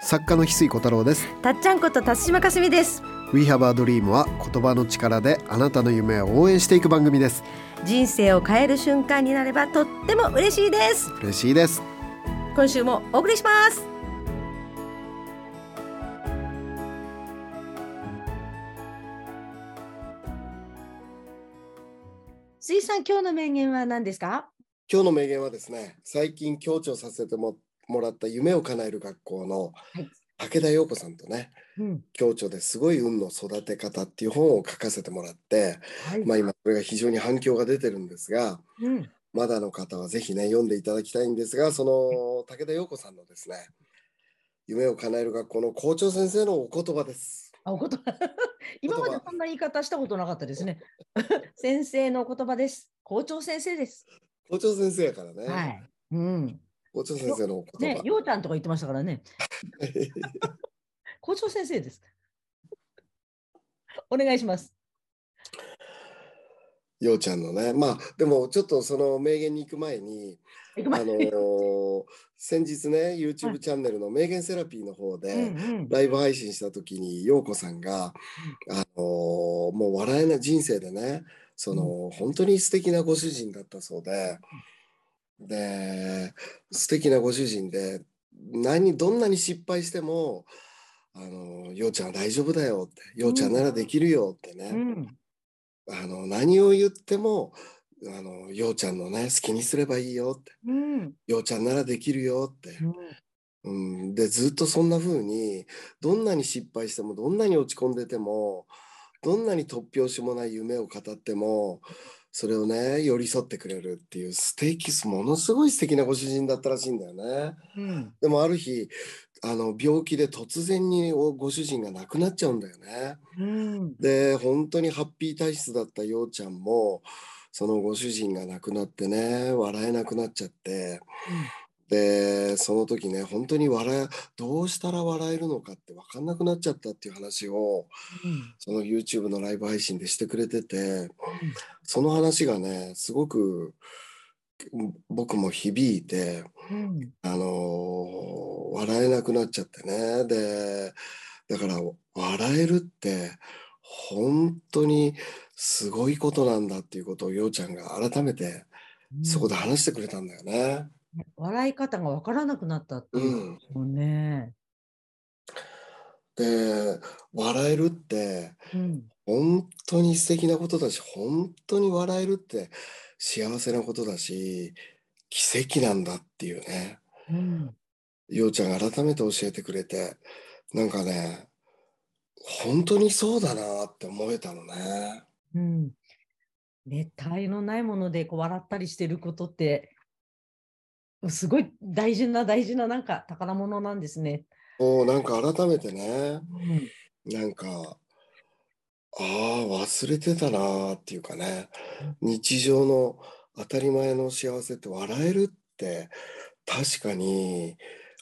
作家の翡翠小太郎です。たっちゃんこと辰島かすみです。We Have a Dream は言葉の力であなたの夢を応援していく番組です。人生を変える瞬間になればとっても嬉しいです。嬉しいです。今週もお送りします。水さん今日の名言は何ですか？今日の名言はですね最近強調させてももらった夢を叶える学校のはい。武田陽子さんとねうん。強調ですごい運の育て方っていう本を書かせてもらって、はい。まあ、今これが非常に反響が出てるんですがうん。まだの方はぜひね読んでいただきたいんですがその武田陽子さんのですね夢を叶える学校の校長先生のお言葉です。あお言葉。今までこんな言い方したことなかったですね。先生のお言葉です。校長先生です。校長先生やからね、はい。うん校長先生のお言葉。ねようちゃんとか言ってましたからね。校長先生です。お願いします。ようちゃんのね。まあでもちょっとその名言に行く前にあの先日ね YouTube チャンネルの名言セラピーの方で、ライブ配信した時に陽子さんが、あのーもう笑えない人生でねその、本当に素敵なご主人だったそうでで素敵なご主人で何どんなに失敗しても「あのー陽ちゃんは大丈夫だよ」って「陽ちゃんならできるよ」ってね、うん。あの何を言っても「あの陽ちゃんのね好きにすればいいよ」って。うん「陽ちゃんならできるよ」って。うん、でずっとそんな風にどんなに失敗してもどんなに落ち込んでてもどんなに突拍子もない夢を語ってもそれをね寄り添ってくれるっていう素敵ものすごい素敵なご主人だったらしいんだよね。うんでもある日あの病気で突然におご主人が亡くなっちゃうんだよね。うんで本当にハッピー体質だったようちゃんもそのご主人が亡くなってね笑えなくなっちゃって。でその時ね本当に笑えどうしたら笑えるのかって分かんなくなっちゃったっていう話をその YouTube のライブ配信でしてくれててその話がねすごくうん僕も響いてうん。あのー笑えなくなっちゃってね。でだから笑えるって本当にすごいことなんだっていうことをようちゃんが改めてうん。そこで話してくれたんだよね。笑い方がわからなくなったっていうもん。ね。で笑えるってうん。本当に素敵なことだし本当に笑えるって幸せなことだし奇跡なんだっていうね。うん。ようちゃんが改めて教えてくれてなんかね本当にそうだなって思えたのね。うん。ね、他愛のないものでこう笑ったりしてることってすごい大事な大事ななんか宝物なんですね。もうなんか改めてね。うん。なんかああ忘れてたなーっていうかね。日常の当たり前の幸せって笑えるって確かに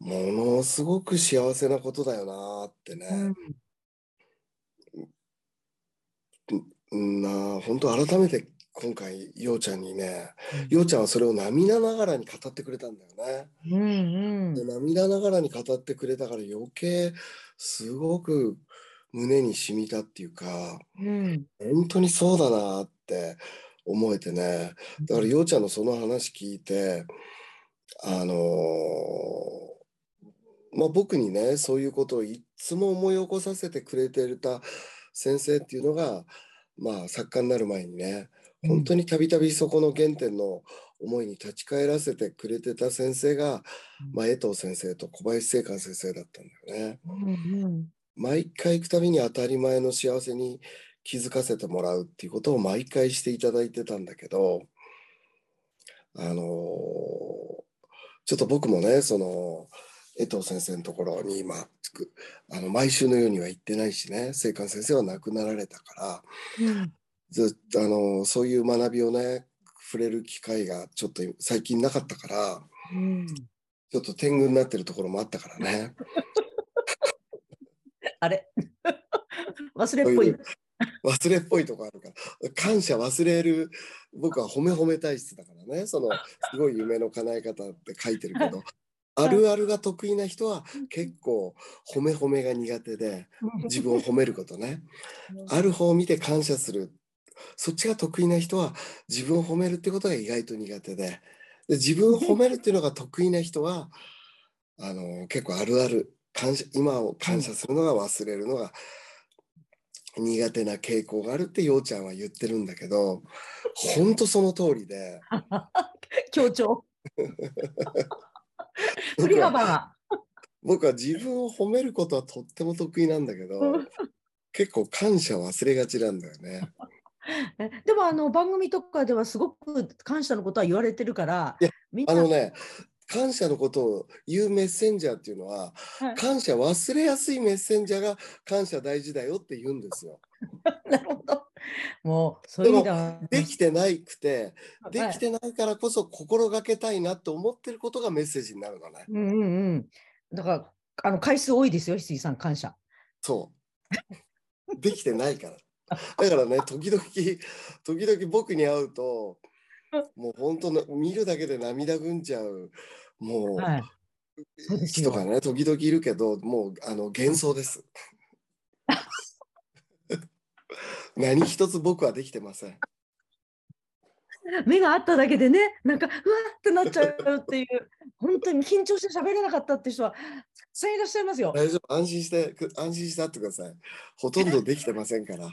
ものすごく幸せなことだよなーってね、うん、な本当改めて今回ようちゃんにねようちゃんはそれを涙ながらに語ってくれたんだよね。うんうん。で涙ながらに語ってくれたから余計すごく胸に染みたっていうかうん。本当にそうだなって思えてね。だからようちゃんのその話聞いてあのーまあ僕にねそういうことをいっつも思い起こさせてくれてた先生っていうのがまあ作家になる前にね本当にたびたびそこの原点の思いに立ち返らせてくれてた先生が、まあ、江藤先生と小林正観先生だったんだよね。うん毎回行くたびに当たり前の幸せに気づかせてもらうっていうことを毎回していただいてたんだけどあのーちょっと僕もねその江藤先生のところに今つくあの毎週のようには行ってないしね正観先生は亡くなられたからうんずっとあのそういう学びをね触れる機会がちょっと最近なかったからうん。ちょっと天狗になってるところもあったからね。あれ？忘れっぽい。忘れっぽいとこあるから。感謝忘れる僕は褒め褒め体質だからね。そのすごい夢の叶え方って書いてるけど。あるあるが得意な人は結構褒め褒めが苦手で自分を褒めることね。ある方を見て感謝するそっちが得意な人は自分を褒めるってことが意外と苦手でで 自分を褒めるっていうのが得意な人はあの結構あるある感謝今を感謝するのが忘れるのが苦手な傾向があるってようちゃんは言ってるんだけど本当その通りで 強調。振り僕は幅が。僕は自分を褒めることはとっても得意なんだけど結構感謝を忘れがちなんだよね。えでもあの番組とかではすごく感謝のことは言われてるからあのね感謝のことを言うメッセンジャーっていうのははい感謝忘れやすいメッセンジャーが感謝大事だよって言うんですよ。なるほど。もうそういう意味できてないくてではいきてないからこそ心がけたいなって思ってることがメッセージになるのね。うんうんうん。だからあの回数多いですよ、翡翠さん感謝。そう。できてないから。だからね時々時々僕に会うともう本当の見るだけで涙ぐんじゃうもう。はい。人がね時々いるけどもうあの幻想です。何一つ僕はできてません。目があっただけでね、なんかうわーってなっちゃうっていう、本当に緊張して喋れなかったって人はたくさんいらっしゃいますよ。大丈夫安心してく安心してあってください。ほとんどできてませんから。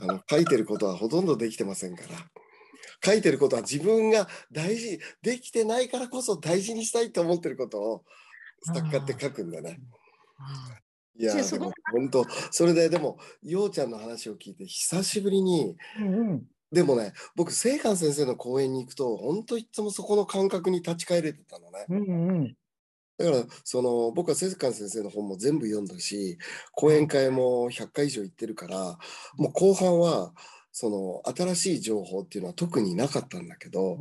あの書いてることはほとんどできてませんから。書いてることは自分が大事できてないからこそ大事にしたいと思ってることを作家って書くんだね。いやでも本当それででもようちゃんの話を聞いて久しぶりにうんうんでもね僕清観先生の講演に行くと本当いつもそこの感覚に立ち返れてたのね。うんうんだからその僕は清観先生の本も全部読んだし講演会も100回以上行ってるからもう後半はその新しい情報っていうのは特になかったんだけど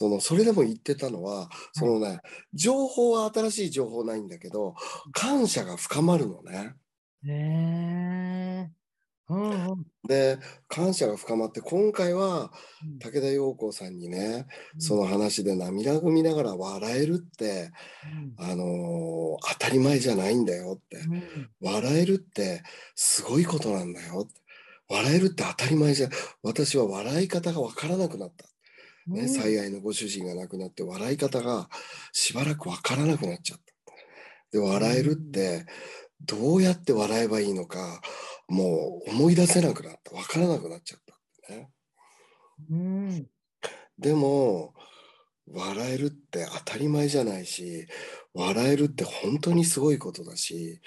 そのそれでも言ってたのはそのね情報は新しい情報ないんだけど感謝が深まるのね。へえ。うんうん。で感謝が深まって今回はうん。武田陽子さんにねその話で涙ぐみながら笑えるってあのー当たり前じゃないんだよってうん。うん笑えるってすごいことなんだよって笑えるって当たり前じゃ私は笑い方がわからなくなった、ねうん。最愛のご主人が亡くなって笑い方がしばらくわからなくなっちゃった。で笑えるってどうやって笑えばいいのかもう思い出せなくなった。わからなくなっちゃったね。うん。でも笑えるって当たり前じゃないし笑えるって本当にすごいことだし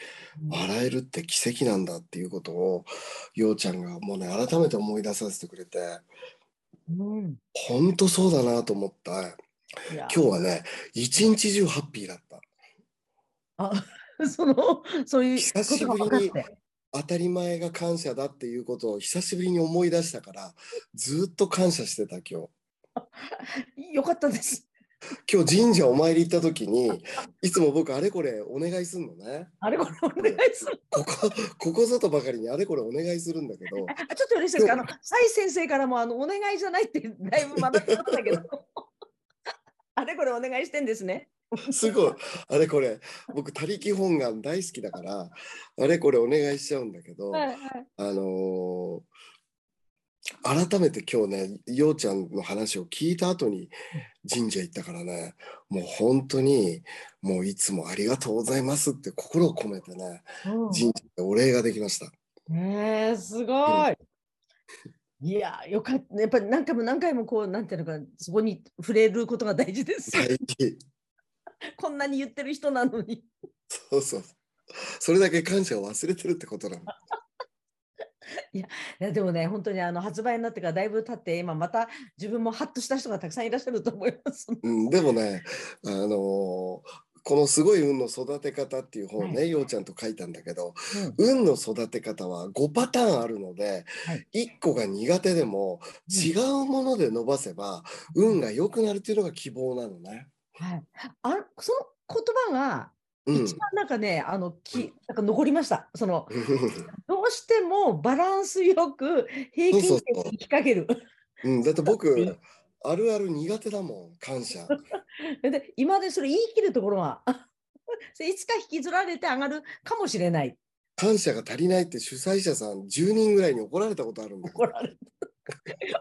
笑えるって奇跡なんだっていうことをようちゃんがもうね改めて思い出させてくれてうん。本当そうだなと思った。今日はね一日中ハッピーだった。あ そのそういう久しぶりに。当たり前が感謝だっていうことを久しぶりに思い出したからずっと感謝してた今日 よかったです。今日神社お参り行った時にいつも僕あれこれお願いするのねあれこれお願いする。ここここぞとばかりにあれこれお願いするんだけど あちょっと嬉しいですか？あの、蔡先生からも、あの、お願いじゃないって、だいぶ学びましたけど。あれこれお願いしてんですね。すごいあれこれ僕他力本願大好きだからあれこれお願いしちゃうんだけど、はいはい。あのー改めて今日ねようちゃんの話を聞いた後に神社行ったからねもう本当にもういつもありがとうございますって心を込めてねうん神社でお礼ができました。ねえ、すごい。いや、よかった。やっぱり何回も何回もこう、なんていうのか、そこに触れることが大事ですよ。大事 こんなに言ってる人なのに。そうそうそれだけ感謝を忘れてるってことなの。いや、でもね、本当にあの発売になってからだいぶ経って、今また自分もハッとした人がたくさんいらっしゃると思います。うん、でもね、あのーこの「すごい運の育て方」っていう本ね、はようちゃんと書いたんだけどうん運の育て方は5パターンあるので、はい1個が苦手でも違うもので伸ばせば運が良くなるっていうのが希望なのね。はい、あその言葉がうん、一番なんかね、あのきなんか残りました。その どうしてもバランスよく平均点に引っ掛ける。うん、だって僕 あるある苦手だもん感謝。で今でそれ言い切るところはいつか引きずられて上がるかもしれない。感謝が足りないって主催者さん10人ぐらいに怒られたことあるんだよ怒られる。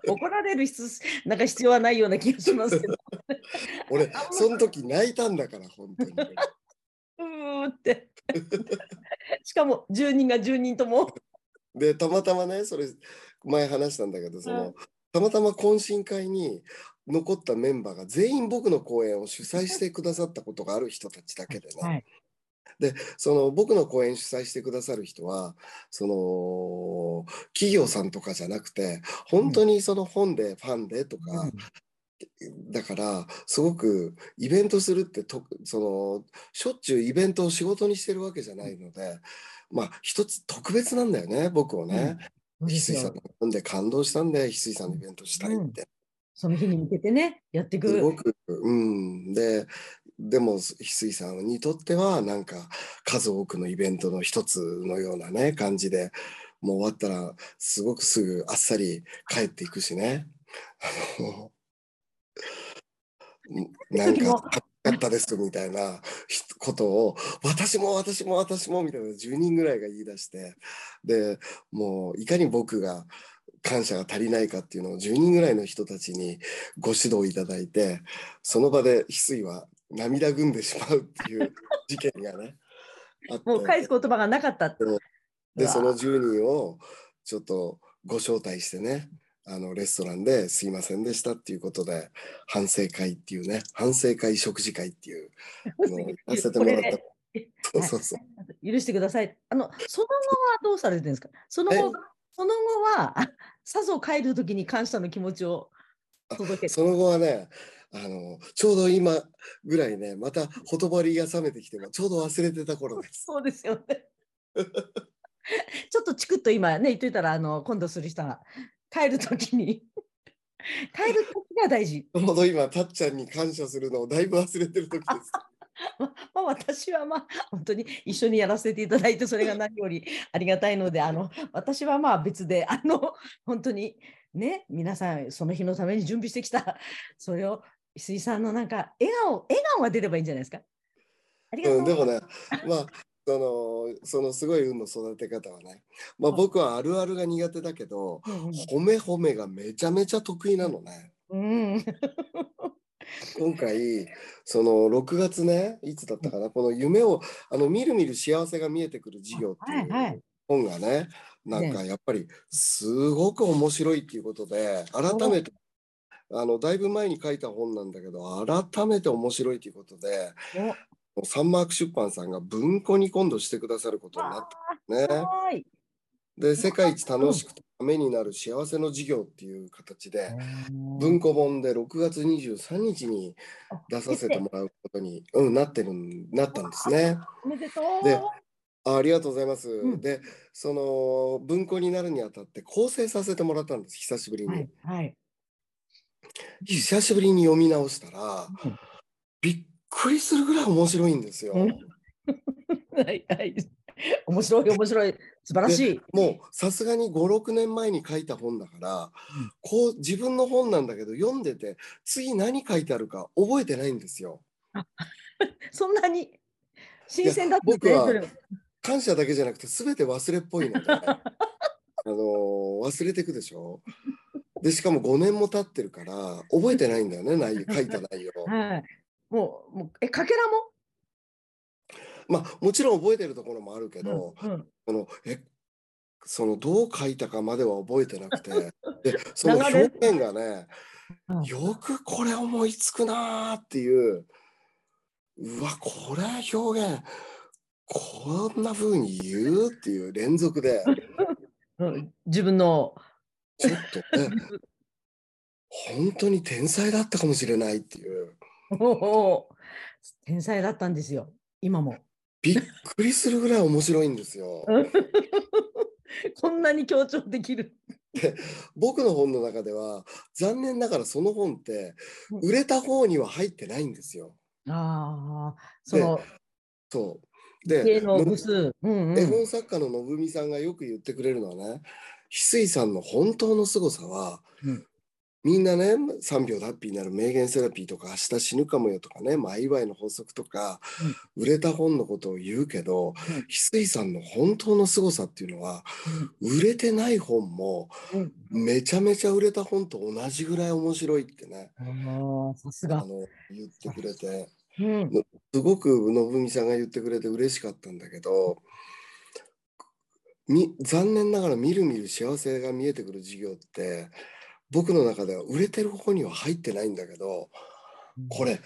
怒られる必なんか必要はないような気がしますけど。俺その時泣いたんだから本当にうーって。しかも10人が10人とも。でたまたまねそれ前話したんだけどその、うんたまたま懇親会に残ったメンバーが全員僕の公演を主催してくださったことがある人たちだけでね、はい。でその僕の公演主催してくださる人はその企業さんとかじゃなくて本当にその本でファンでとか、だからすごくイベントするってとそのしょっちゅうイベントを仕事にしてるわけじゃないのでまあ一つ特別なんだよね僕をね。翡翠さんの本で感動したんで翡翠さんのイベントしたいって。その日に向けてね、やっていく。すごく、うん、ででも翡翠さんにとってはなんか数多くのイベントの一つのようなね感じでもう終わったらすごくすぐあっさり帰っていくしねあのんなんかかったですみたいなひことを私も私も私もみたいな10人ぐらいが言い出してでもういかに僕が感謝が足りないかっていうのを10人ぐらいの人たちにご指導いただいてその場で翡翠は涙ぐんでしまうっていう事件がねあって。もう返す言葉がなかった。でうわ。その10人をちょっとご招待してねあのレストランですいませんでしたっていうことで反省会っていうね反省会食事会っていうのをやらせてもらったそうそうそう許してください。あの、その後はどうされてるんですか？その後、その後は、あさぞ帰るときに感謝の気持ちを届けて。その後はねあのちょうど今ぐらいねまたほとばりが冷めてきてもちょうど忘れてた頃です。そうですよね。ちょっとチクッと今ね、言っといたら、あの、今度する人が帰るときに、帰るときが大事。ちょうど今たっちゃんに感謝するのをだいぶ忘れてる時です。ままあ、私はまあ本当に一緒にやらせていただいてそれが何よりありがたいのであの私はまあ別であの本当にね皆さんその日のために準備してきたそれを石井さんのなんか笑顔笑顔が出ればいいんじゃないですか。ありがとううん、でもねまあそのそのすごい運の育て方はね、まあ、僕はあるあるが苦手だけどうん褒め褒めがめちゃめちゃ得意なのね。うん、うん今回その6月ねいつだったかなこの夢をあのみるみる幸せが見えてくる授業ってはいう本がねなんかやっぱりすごく面白いっていうことで改めてあのだいぶ前に書いた本なんだけど改めて面白いということでサンマーク出版さんが文庫に今度してくださることになったね。はーいで世界一楽しくてためになる幸せの授業っていう形で文庫本で6月23日に出させてもらうことに、うん、なってるんなったんですね。であありがとうございます。んでその文庫になるにあたって構成させてもらったんです久しぶりに、はいはい。久しぶりに読み直したら、うんびっくりするぐらい面白いんですよ。うん はいはい。面白い面白い素晴らしい。もうさすがに56年前に書いた本だから、うんこう自分の本なんだけど読んでて次何書いてあるか覚えてないんですよ。そんなに新鮮だった僕は感謝だけじゃなくて全て忘れっぽいので、あのー忘れていくでしょ？でしかも5年も経ってるから覚えてないんだよね内容書いた内容。はい。もう、もうえ、かけらも？まあもちろん覚えてるところもあるけど、うんうん。そのえそのどう書いたかまでは覚えてなくて でその表現がね、うん。よくこれ思いつくなーっていううわこれ表現こんな風に言うっていう連続で。うん自分の、ちょっとね本当に天才だったかもしれないっていう天才だったんですよ、今も。びっくりするぐらい面白いんですよ。こんなに強調できる。僕の本の中では残念ながらその本って売れた方には入ってないんですよ。ああ、その、そうで。絵本作家の信美さんがよく言ってくれるのはね翡翠さんの本当の凄さは、うんみんなね3秒でハッピーになる名言セラピーとか明日死ぬかもよとかね前祝いの法則とか、売れた本のことを言うけどうん。翡翠さんの本当の凄さっていうのは売れてない本もうん。めちゃめちゃ売れた本と同じぐらい面白いってねああ、さすが。あの言ってくれて。うん。すごく信美さんが言ってくれて嬉しかったんだけどみ残念ながらみるみる幸せが見えてくる事業って僕の中では売れてる方には入ってないんだけどこれ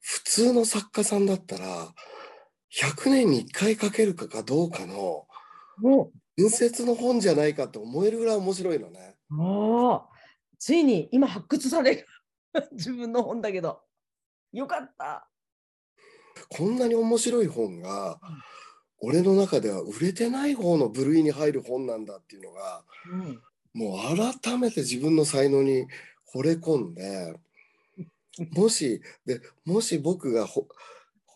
普通の作家さんだったら100年に1回書けるかかどうかのも伝説の本じゃないかと思えるぐらい面白いのね。ついに今発掘される。自分の本だけど。よかった。こんなに面白い本が俺の中では売れてない方の部類に入る本なんだっていうのがうん。もう改めて自分の才能に惚れ込んでもしでもし僕がほ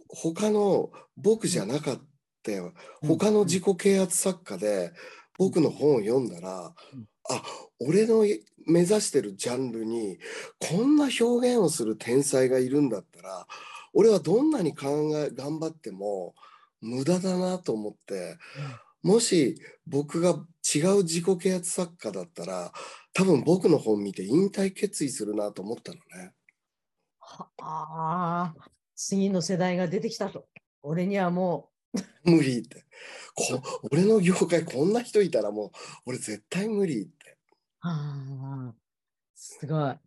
他の僕じゃなかった他の自己啓発作家で僕の本を読んだらうん。あ俺の目指してるジャンルにこんな表現をする天才がいるんだったら俺はどんなに考え頑張っても無駄だなと思ってもし僕が違う自己啓発作家だったら多分僕の本見て引退決意するなと思ったのね。はああ、次の世代が出てきたと。俺にはも 無理ってこ俺の業界こんな人いたらもう俺絶対無理って。う、ああ、すごい。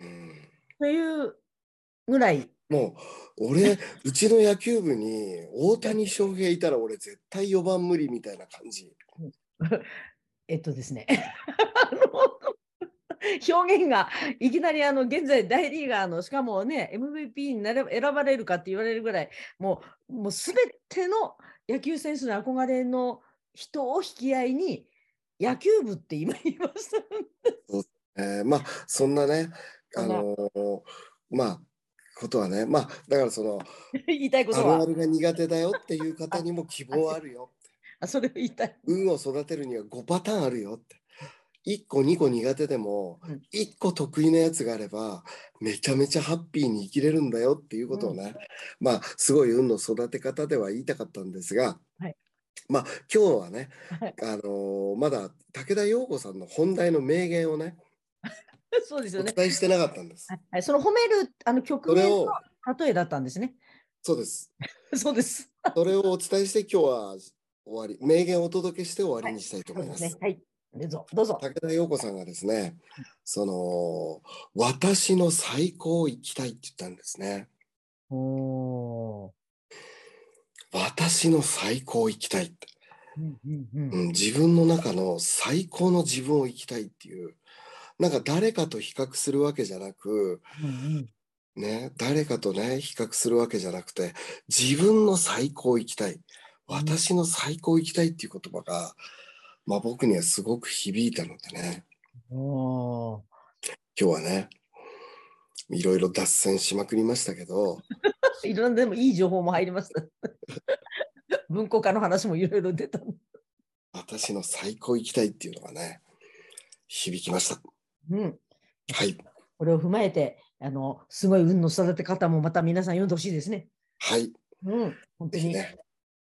うんというぐらい、もう俺うちの野球部に大谷翔平いたら俺絶対4番無理みたいな感じ。えっとですね、表現がいきなりあの現在大リーガーのしかもね MVP になれ選ばれるかって言われるぐらいもうもう全ての野球選手の憧れの人を引き合いに野球部って今言いました。えーまあそんなねあのーまあことはねまあだからその 言いたいことはあるあるが苦手だよっていう方にも希望あるよ。あそれを言いたい。運を育てるには5パターンあるよって。1個2個苦手でもうん1個得意なやつがあればめちゃめちゃハッピーに生きれるんだよっていうことをね、まあすごい運の育て方では言いたかったんですが、はいまあ今日はね、はいあのーまだ武田陽子さんの本題の名言をねお そうですよね。伝えしてなかったんです。はいはい、その褒めるあの曲名の例えだったんですね。そうです。そうです。それをお伝えして今日は終わり名言をお届けして終わりにしたいと思います。はい。どうぞ。どうぞ。武田陽子さんがですね、その私の最高を生きたいって言ったんですね。私の最高を生きたいって、うんうんうんうん、自分の中の最高の自分を生きたいっていう、なんか誰かと比較するわけじゃなく、うんね、誰かとね、比較するわけじゃなくて、自分の最高を生きたい。私の最高を生きたいっていう言葉が、まあ僕にはすごく響いたのでね。今日はね、いろいろ脱線しまくりましたけど、いろんなでもいい情報も入りました。文庫化の話もいろいろ出た。私の最高行きたいっていうのがね、響きました。うん。はい。これを踏まえて、あの、すごい運の育て方もまた皆さん読んでほしいですね。はい。うん。本当に。ぜひね、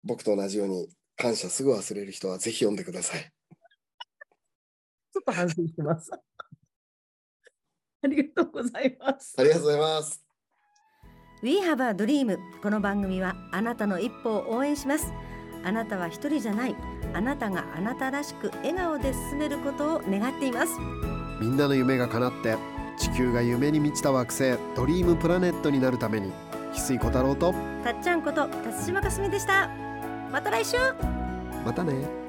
僕と同じように感謝すぐ忘れる人はぜひ読んでください。ちょっと反省してます。ありがとうございます。ありがとうございます。We have a dream この番組はあなたの一歩を応援しますあなたは一人じゃないあなたがあなたらしく笑顔で進めることを願っていますみんなの夢が叶って地球が夢に満ちた惑星ドリームプラネットになるために。翡翠小太郎とたっちゃんこと辰島かすみでした。また来週。またね